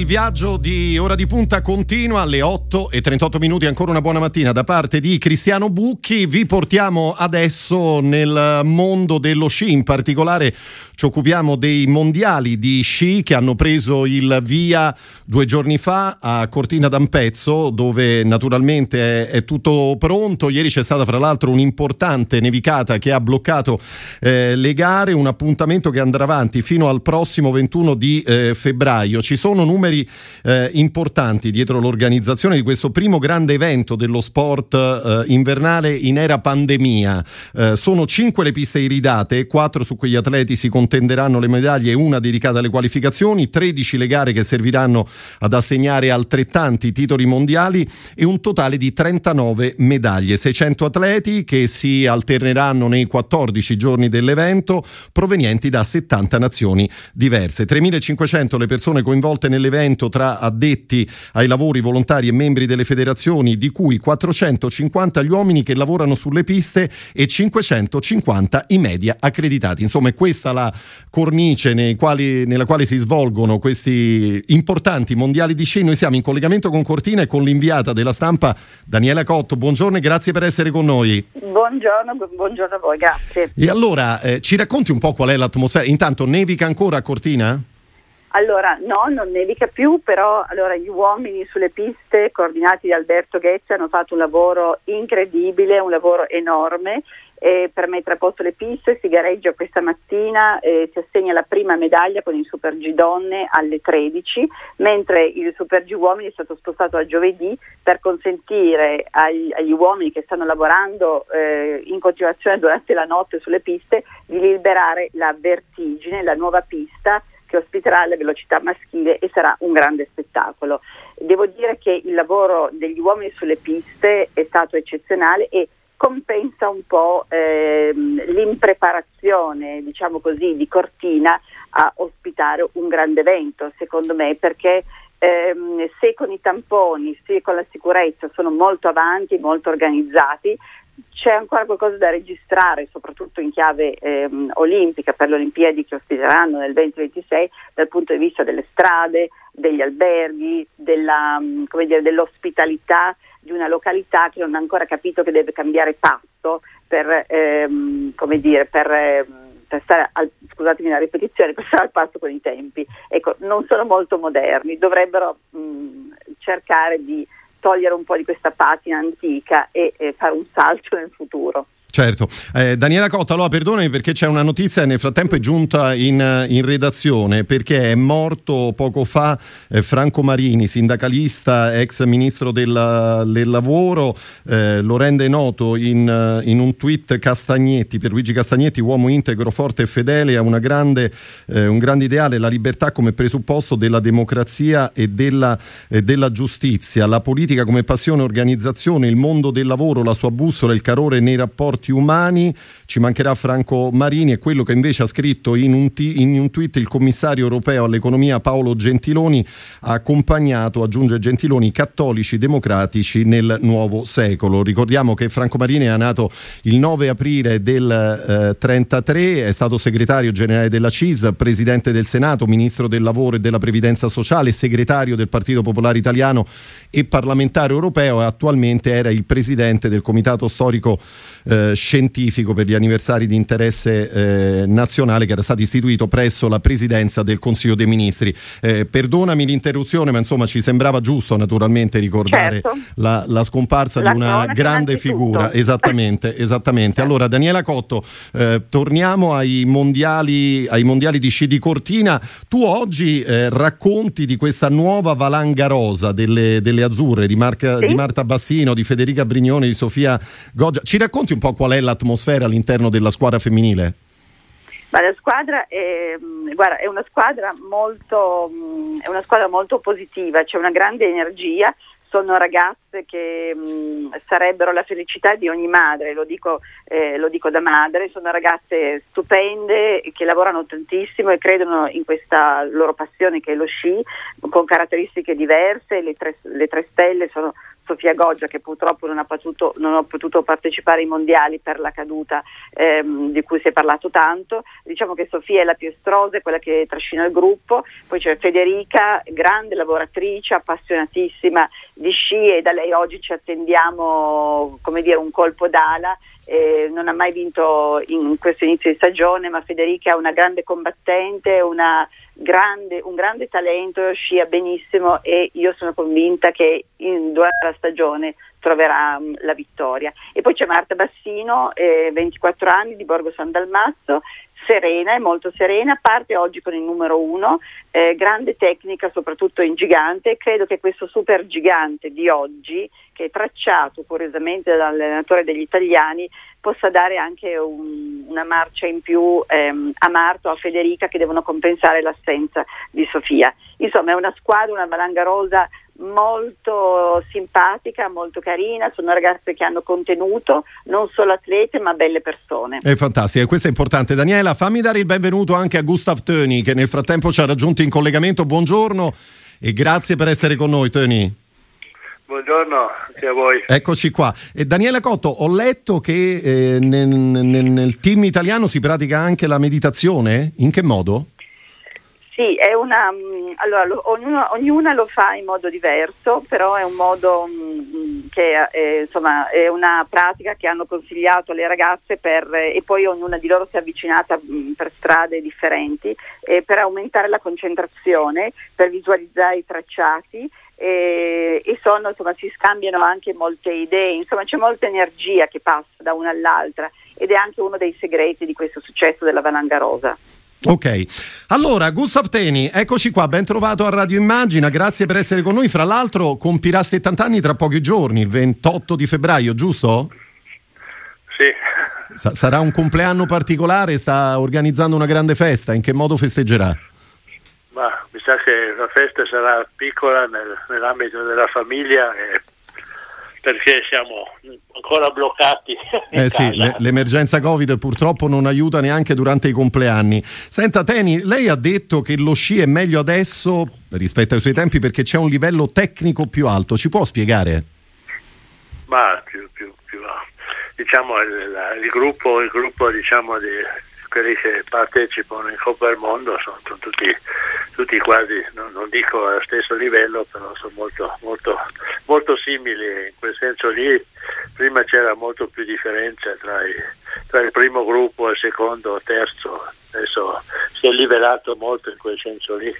Speaker 1: Viaggio di ora di punta continua alle 8 e 38 minuti. Ancora una buona mattina da parte di Cristiano Bucchi. Vi portiamo adesso nel mondo dello sci, in particolare ci occupiamo dei mondiali di sci che hanno preso il via due giorni fa a Cortina d'Ampezzo, dove naturalmente è, è tutto pronto. Ieri c'è stata fra l'altro un'importante nevicata che ha bloccato eh, le gare, un appuntamento che andrà avanti fino al prossimo 21 di eh, febbraio. Ci sono numeri eh, importanti dietro l'organizzazione di questo primo grande evento dello sport eh, invernale in era pandemia. Eh, sono cinque le piste iridate, quattro su cui gli atleti si contenderanno le medaglie, una dedicata alle qualificazioni, 13 le gare che serviranno ad assegnare altrettanti titoli mondiali e un totale di 39 medaglie, 600 atleti che si alterneranno nei 14 giorni dell'evento provenienti da 70 nazioni diverse. 3500 le persone coinvolte nell'evento tra addetti ai lavori, volontari e membri delle federazioni, di cui 450 gli uomini che lavorano sulle piste e 550 i media accreditati. Insomma, è questa la cornice quali, nella quale si svolgono questi importanti mondiali di sci. Noi siamo in collegamento con Cortina e con l'inviata della stampa Daniela Cotto. Buongiorno e grazie per essere con noi.
Speaker 4: Buongiorno, buongiorno a voi, grazie.
Speaker 1: E allora eh, ci racconti un po' qual è l'atmosfera? Intanto nevica ancora a Cortina?
Speaker 4: Allora, no, non nevica più, però allora, gli uomini sulle piste, coordinati da Alberto Ghezzi, hanno fatto un lavoro incredibile, un lavoro enorme eh, per posto le piste. Si gareggia questa mattina, eh, si assegna la prima medaglia con il Super G donne alle 13, mentre il Super G uomini è stato spostato a giovedì per consentire agli, agli uomini che stanno lavorando eh, in continuazione durante la notte sulle piste di liberare la vertigine, la nuova pista che ospiterà la velocità maschile e sarà un grande spettacolo. Devo dire che il lavoro degli uomini sulle piste è stato eccezionale e compensa un po' ehm, l'impreparazione, diciamo così, di Cortina a ospitare un grande evento, secondo me, perché ehm, se con i tamponi, sia con la sicurezza sono molto avanti, molto organizzati, c'è ancora qualcosa da registrare, soprattutto in chiave ehm, olimpica per le Olimpiadi che ospiteranno nel 2026 dal punto di vista delle strade, degli alberghi, della, dire, dell'ospitalità di una località che non ha ancora capito che deve cambiare passo per, ehm, dire, per, ehm, per stare al, scusatemi la ripetizione, per stare al passo con i tempi. Ecco, non sono molto moderni, dovrebbero mh, cercare di togliere un po' di questa patina antica e, e fare un salto nel futuro.
Speaker 1: Certo. Eh, Daniela Cotta, allora perdonami perché c'è una notizia nel frattempo è giunta in, in redazione perché è morto poco fa eh, Franco Marini, sindacalista, ex ministro del, del lavoro, eh, lo rende noto in, in, un tweet Castagnetti, per Luigi Castagnetti, uomo integro, forte e fedele, grande, eh, un grande ideale, la libertà come presupposto della democrazia e della, della giustizia, la politica come passione, organizzazione, il mondo del lavoro, la sua bussola, il calore nei rapporti diritti umani, ci mancherà Franco Marini e quello che invece ha scritto in un, t- in un tweet il commissario europeo all'economia Paolo Gentiloni ha accompagnato, aggiunge Gentiloni, cattolici democratici nel nuovo secolo. Ricordiamo che Franco Marini è nato il 9 aprile del eh, 33, è stato segretario generale della CIS, presidente del Senato, ministro del lavoro e della previdenza sociale, segretario del Partito Popolare Italiano e parlamentare europeo e attualmente era il presidente del comitato storico eh, scientifico per gli anniversari di interesse eh, nazionale che era stato istituito presso la presidenza del Consiglio dei Ministri. Eh, perdonami l'interruzione, ma insomma ci sembrava giusto naturalmente ricordare certo. la, la, scomparsa la di una grande figura. Esattamente, esattamente. Allora, Daniela Cotto, eh, torniamo ai mondiali, ai mondiali di sci di Cortina. Tu oggi racconti di questa nuova valanga rosa delle, delle azzurre di, Marca, sì? di Marta Bassino, di Federica Brignone, di Sofia Goggia. Ci racconti un po' qual è l'atmosfera all'interno della squadra femminile?
Speaker 4: Ma la squadra è, guarda, è, una squadra molto, è una squadra molto positiva, c'è una grande energia, sono ragazze che mh, sarebbero la felicità di ogni madre, lo dico, eh, lo dico, da madre, sono ragazze stupende che lavorano tantissimo e credono in questa loro passione che è lo sci, con caratteristiche diverse, le tre, le tre stelle sono Sofia Goggia che purtroppo non ha potuto, non ha potuto partecipare ai mondiali per la caduta ehm, di cui si è parlato tanto. Diciamo che Sofia è la più estrosa, quella che trascina il gruppo, poi c'è Federica, grande lavoratrice, appassionatissima di sci e da lei oggi ci attendiamo come dire, un colpo d'ala. Eh, non ha mai vinto in questo inizio di stagione, ma Federica è una grande combattente, una grande, un grande talento, scia benissimo e io sono convinta che in durante la stagione troverà um, la vittoria. E poi c'è Marta Bassino, eh, 24 anni di Borgo San Dalmazzo, serena, è molto serena, parte oggi con il numero uno, eh, grande tecnica soprattutto in gigante, credo che questo super gigante di oggi, che è tracciato curiosamente dall'allenatore degli italiani, possa dare anche un, una marcia in più ehm, a Marto, a Federica che devono compensare l'assenza di Sofia. Insomma è una squadra, una valanga rosa molto simpatica, molto carina, sono ragazze che hanno contenuto, non solo atlete ma belle persone.
Speaker 1: È fantastica, questo è importante. Daniela, fammi dare il benvenuto anche a Gustav Töni che nel frattempo ci ha raggiunto in collegamento. Buongiorno e grazie per essere con noi Töni.
Speaker 5: Buongiorno anche a voi.
Speaker 1: Eccoci qua. E Daniela Cotto, ho letto che eh, nel, nel, nel team italiano si pratica anche la meditazione. In che modo?
Speaker 4: Sì, è una, mm, allora, lo, ognuno, ognuna lo fa in modo diverso, però è un modo mh, che è, insomma, è una pratica che hanno consigliato alle ragazze per, e poi ognuna di loro si è avvicinata mh, per strade differenti eh, per aumentare la concentrazione, per visualizzare i tracciati e, e sono, insomma, si scambiano anche molte idee, insomma c'è molta energia che passa da una all'altra ed è anche uno dei segreti di questo successo della Valanga Rosa.
Speaker 1: Ok, allora Gustav Teni, eccoci qua, ben trovato a Radio Immagina, grazie per essere con noi. Fra l'altro compirà 70 anni tra pochi giorni, il 28 di febbraio, giusto?
Speaker 5: Sì.
Speaker 1: Sa- sarà un compleanno particolare, sta organizzando una grande festa, in che modo festeggerà?
Speaker 5: Ma mi sa che la festa sarà piccola nel, nell'ambito della famiglia e perché siamo ancora bloccati.
Speaker 1: Eh sì, le, l'emergenza Covid purtroppo non aiuta neanche durante i compleanni. Senta Teni, lei ha detto che lo sci è meglio adesso rispetto ai suoi tempi perché c'è un livello tecnico più alto. Ci può spiegare?
Speaker 5: Ma più, più, più diciamo il, il, gruppo, il gruppo diciamo, di quelli che partecipano in Coppa del Mondo sono, sono tutti, tutti, quasi, non, non, dico allo stesso livello, però sono molto, molto, molto simili. In quel senso lì prima c'era molto più differenza tra, i, tra il primo gruppo il secondo o terzo, adesso si è livelato molto in quel senso lì.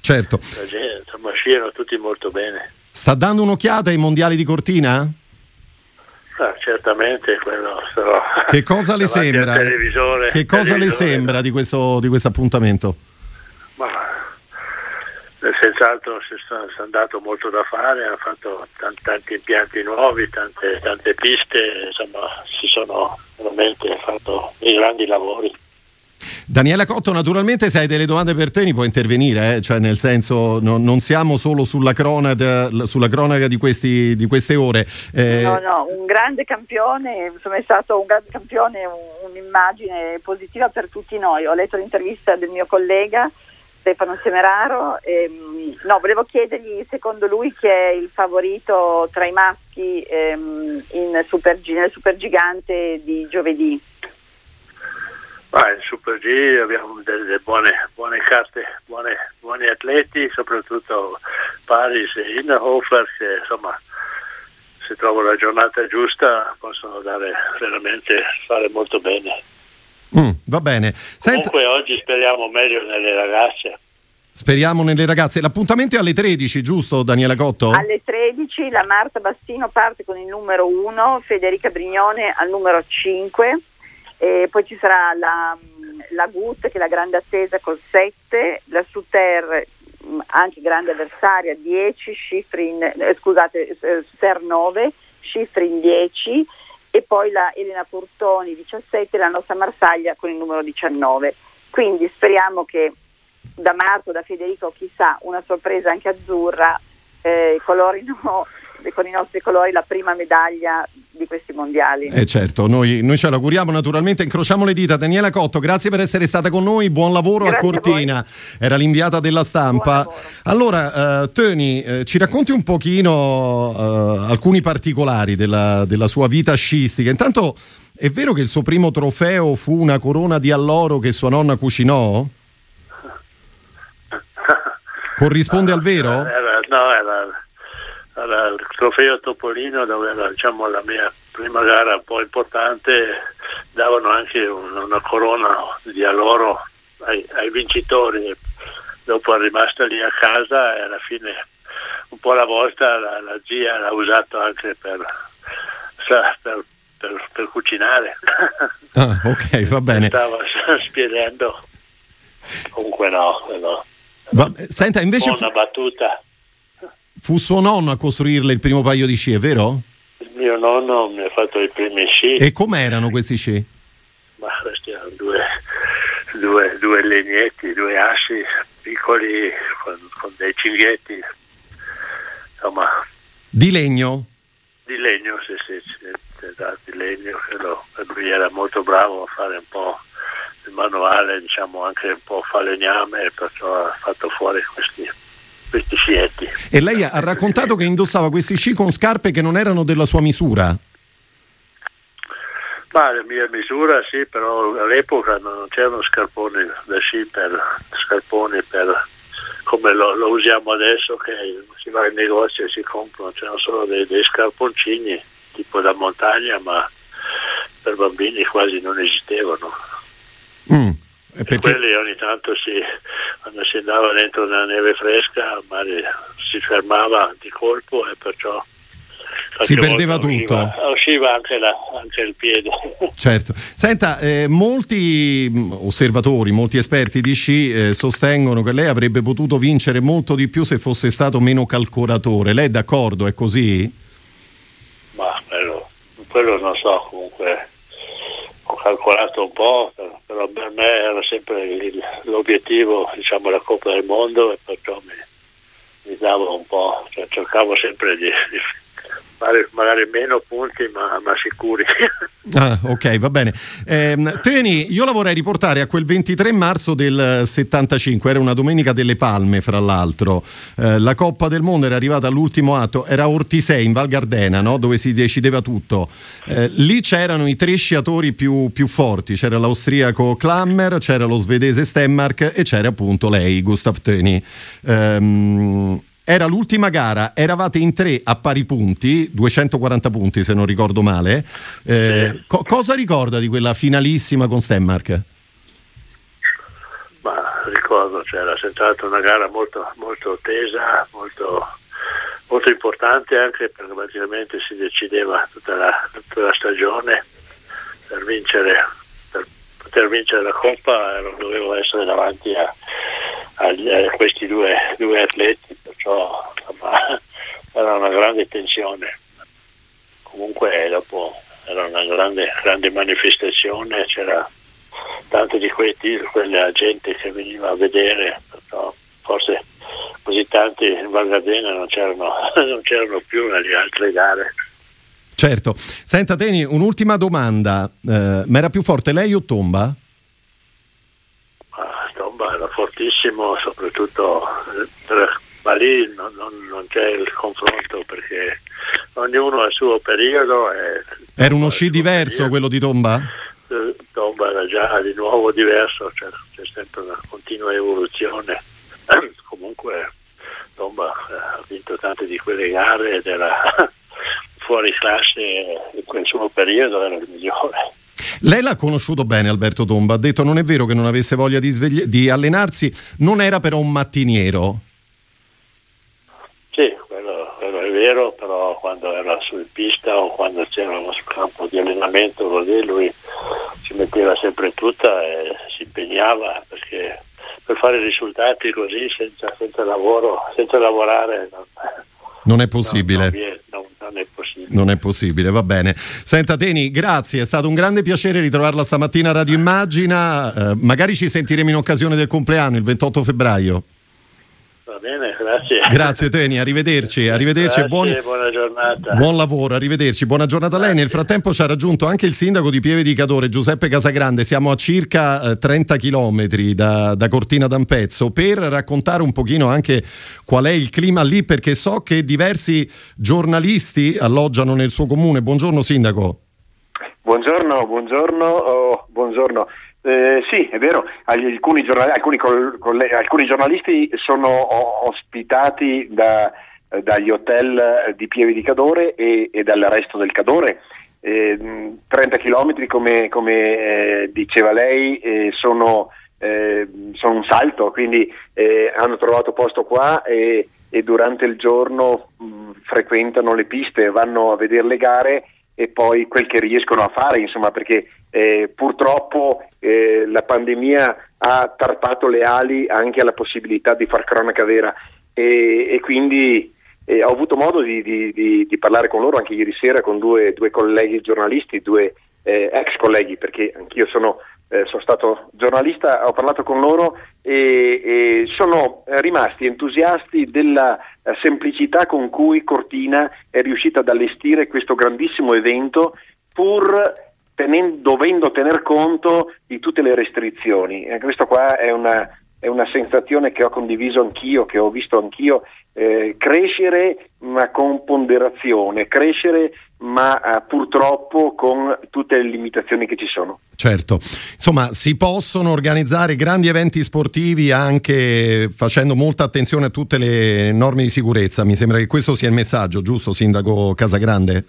Speaker 1: Certo.
Speaker 5: Insomma, sciano tutti molto bene.
Speaker 1: Sta dando un'occhiata ai mondiali di Cortina?
Speaker 5: Ah, certamente quello sarò.
Speaker 1: Che cosa le sembra? Che cosa le sembra di questo, di questo appuntamento?
Speaker 5: Ma senz'altro si è andato molto da fare, ha fatto tanti, tanti impianti nuovi, tante, tante piste, insomma si sono veramente fatto dei grandi lavori.
Speaker 1: Daniela Cotto, naturalmente se hai delle domande per te puoi intervenire, eh? cioè nel senso no, non siamo solo sulla cronaca, sulla cronaca di, questi, di, queste ore.
Speaker 4: Eh... No, no, un grande campione, insomma è stato un grande campione, un, un'immagine positiva per tutti noi. Ho letto l'intervista del mio collega Stefano Semeraro, e, no, volevo chiedergli secondo lui chi è il favorito tra i maschi ehm, in super, nel supergigante di giovedì.
Speaker 5: Ah, in Super G abbiamo delle buone, buone carte, buone, buoni atleti, soprattutto Paris e Inhofer che insomma se trovano la giornata giusta possono dare veramente fare molto bene.
Speaker 1: Mm, va bene.
Speaker 5: Senta... Comunque oggi speriamo meglio nelle ragazze.
Speaker 1: Speriamo nelle ragazze. L'appuntamento è alle 13, giusto Daniela Cotto?
Speaker 4: Alle 13 la Marta Bastino parte con il numero 1, Federica Brignone al numero 5 e poi ci sarà la, la Gut che è la grande attesa col 7, la Suter mm, anche grande avversaria 10, Schifrin, eh, scusate, eh, Suter 9, Schifrin 10 e poi la Elena Portoni 17 e la nostra Marsaglia con il numero 19. Quindi speriamo che da Marco, da Federico, chissà, una sorpresa anche azzurra eh, colorino con i nostri colori la prima medaglia di questi mondiali.
Speaker 1: Eh certo, noi, noi ce l'auguriamo naturalmente, incrociamo le dita. Daniela Cotto, grazie per essere stata con noi, buon lavoro
Speaker 4: grazie
Speaker 1: a Cortina,
Speaker 4: a
Speaker 1: era l'inviata della stampa. Allora, eh, Tony, eh, ci racconti un pochino eh, alcuni particolari della, della sua vita sciistica. Intanto è vero che il suo primo trofeo fu una corona di alloro che sua nonna cucinò? Corrisponde al vero?
Speaker 5: Era, no, era, il trofeo Topolino dove era diciamo, la mia prima gara un po' importante, davano anche una, una corona di alloro ai, ai, vincitori. Dopo è rimasta lì a casa e alla fine un po' alla volta la, la zia l'ha usato anche per, per, per, per cucinare.
Speaker 1: Ah, ok, va bene.
Speaker 5: Stava spiedendo. Comunque no, no.
Speaker 1: Va, senta, invece fu,
Speaker 5: battuta.
Speaker 1: Fu suo nonno a costruirle il primo paio di sci, è vero?
Speaker 5: Il mio nonno mi ha fatto i primi sci.
Speaker 1: E com'erano questi sci?
Speaker 5: Ma questi erano due, due, due legnetti, due assi piccoli con, con dei cinghetti. Insomma,
Speaker 1: Di legno?
Speaker 5: di legno, sì, sì, di legno. lo- lui era molto bravo a fare un po' il manuale, diciamo anche un po' falegname, perciò ha fatto fuori questi, questi scietti.
Speaker 1: E lei ha raccontato che indossava questi sci con scarpe che non erano della sua misura.
Speaker 5: Ma la mia misura sì, però all'epoca non c'erano scarponi da sci per scarponi per come lo, lo usiamo adesso che si va in negozio e si comprano, c'erano solo dei, dei scarponcini tipo da montagna, ma per bambini quasi non esistevano.
Speaker 1: Mm. Perché-
Speaker 5: quelli ogni tanto si, quando si andava dentro una neve fresca, mare si fermava di colpo e perciò
Speaker 1: Si perdeva
Speaker 5: volta usciva-
Speaker 1: tutto.
Speaker 5: Usciva anche, la- anche il piede.
Speaker 1: Certo. Senta, eh, molti mh, osservatori, molti esperti di sci eh, sostengono che lei avrebbe potuto vincere molto di più se fosse stato meno calcolatore. Lei è d'accordo? È così?
Speaker 5: Ma quello, quello non so, comunque calcolato un po', però- per me era sempre il- l'obiettivo, diciamo, la Coppa del Mondo e perciò mi, mi davo un po', cioè cercavo sempre di, di fare magari meno punti ma, ma sicuri.
Speaker 1: Ah, ok, va bene. Ehm, Teni, io la vorrei riportare a quel 23 marzo del 75, era una domenica delle Palme, fra l'altro. Eh, la Coppa del Mondo era arrivata all'ultimo atto, era Ortisei, in Val Gardena, no? dove si decideva tutto. Eh, lì c'erano i tre sciatori più, più forti, c'era l'austriaco Klammer, c'era lo svedese Stenmark e c'era appunto lei, Gustav Teni. Ehm, era l'ultima gara, eravate in tre a pari punti, 240 punti se non ricordo male. Eh, co- cosa ricorda di quella finalissima con Stenmark?
Speaker 5: ma ricordo c'era senz'altro una gara molto, molto tesa, molto, molto importante anche perché praticamente si decideva tutta la, tutta la stagione per vincere, per poter vincere la Coppa dovevo essere davanti a, agli- a questi due, due atleti, perciò insomma, era una grande tensione. Comunque dopo era una grande, grande manifestazione, c'era tanti di quei tir, quella gente che veniva a vedere, forse così tanti in Val Gardena non c'erano, non c'erano più nelle altre gare.
Speaker 1: Certo. Senta Teni, un'ultima domanda. Eh, ma era più forte lei o Tomba?
Speaker 5: Ma Tomba era fortissimo, soprattutto eh, ma lì non, non- non c'è il confronto perché ognuno ha il suo periodo. E,
Speaker 1: Era uno sci diverso
Speaker 5: periodo.
Speaker 1: quello di Tomba?
Speaker 5: Eh, Tomba era già di nuovo diverso, cioè, c'è sempre una continua evoluzione. Comunque Tomba eh, ha vinto tante di quelle gare ed era fuori classe in quel suo periodo, era il migliore.
Speaker 1: Lei l'ha conosciuto bene Alberto Tomba, ha detto non è vero che non avesse voglia di, svegli- di allenarsi, non era però un mattiniero.
Speaker 5: Sì, quello, quello è vero, però quando era su pista o quando c'era uno campo di allenamento così lui si metteva sempre tutta e si impegnava perché per fare risultati così senza, senza lavoro, senza lavorare non,
Speaker 1: Non è possibile.
Speaker 5: non viene- non- non è possibile.
Speaker 1: Non è possibile, va bene. Senta Teni, grazie, è stato un grande piacere ritrovarla stamattina a Radio Immagina. Eh, magari ci sentiremo in occasione del compleanno, il 28 febbraio.
Speaker 5: Va bene, grazie.
Speaker 1: Grazie Teni, arrivederci, arrivederci
Speaker 5: grazie,
Speaker 1: buoni...
Speaker 5: buona giornata.
Speaker 1: Buon lavoro, arrivederci, buona giornata a lei. Nel frattempo ci ha raggiunto anche il sindaco di Pieve di Cadore, Giuseppe Casagrande. Siamo a circa eh, 30 km da, da Cortina d'Ampezzo per raccontare un pochino anche qual è il clima lì, perché so che diversi giornalisti alloggiano nel suo comune. Buongiorno sindaco.
Speaker 6: Buongiorno, buongiorno, oh, buongiorno. Eh, sì, è vero, alcuni, giornali, alcuni, coll- alcuni giornalisti sono ospitati da, dagli hotel di Pieve di Cadore e, e dal resto del Cadore. Eh, 30 km come, come eh, diceva lei eh, sono, eh, sono, un salto, quindi eh, hanno trovato posto qua e, e durante il giorno mh, frequentano le piste, vanno a vedere le gare e poi quel che riescono a fare, insomma, perché eh, purtroppo eh, la pandemia ha tarpato le ali anche alla possibilità di far cronaca vera. E, e quindi eh, ho avuto modo di, di, di, di, parlare con loro anche ieri sera con due, due colleghi giornalisti, due eh, ex colleghi, perché anch'io sono eh, sono stato giornalista, ho parlato con loro e, e sono rimasti entusiasti della eh, semplicità con cui Cortina è riuscita ad allestire questo grandissimo evento pur tenendo, dovendo tener conto di tutte le restrizioni. E questo qua è una, è una sensazione che ho condiviso anch'io, che ho visto anch'io, eh, crescere ma con ponderazione, crescere ma eh, purtroppo con tutte le limitazioni che ci sono.
Speaker 1: Certo, insomma si possono organizzare grandi eventi sportivi anche facendo molta attenzione a tutte le norme di sicurezza, mi sembra che questo sia il messaggio, giusto Sindaco Casagrande?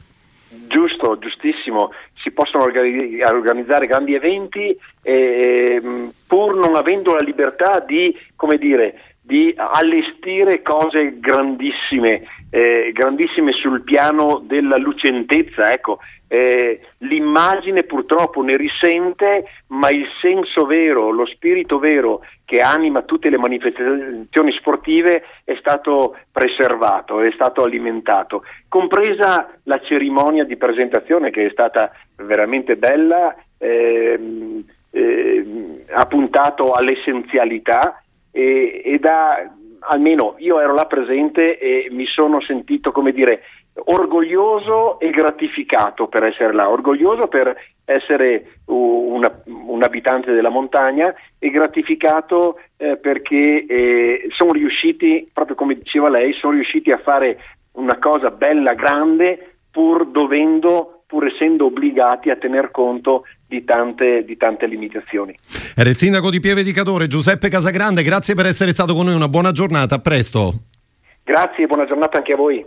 Speaker 6: Giusto, giustissimo, si possono organizzare grandi eventi eh, pur non avendo la libertà di, come dire, di allestire cose grandissime, eh, grandissime sul piano della lucentezza. Ecco, eh, l'immagine purtroppo ne risente, ma il senso vero, lo spirito vero che anima tutte le manifestazioni sportive è stato preservato, è stato alimentato, compresa la cerimonia di presentazione che è stata veramente bella, ehm, eh, ha puntato all'essenzialità e, e da, almeno io ero là presente e mi sono sentito, come dire, orgoglioso e gratificato per essere là, orgoglioso per essere una, un abitante della montagna e gratificato eh, perché eh, sono riusciti, proprio come diceva lei, sono riusciti a fare una cosa bella, grande, pur dovendo pur essendo obbligati a tener conto di tante, di tante limitazioni.
Speaker 1: Era il sindaco di Pieve di Cadore, Giuseppe Casagrande, grazie per essere stato con noi, una buona giornata, a presto.
Speaker 6: Grazie, buona giornata anche a voi.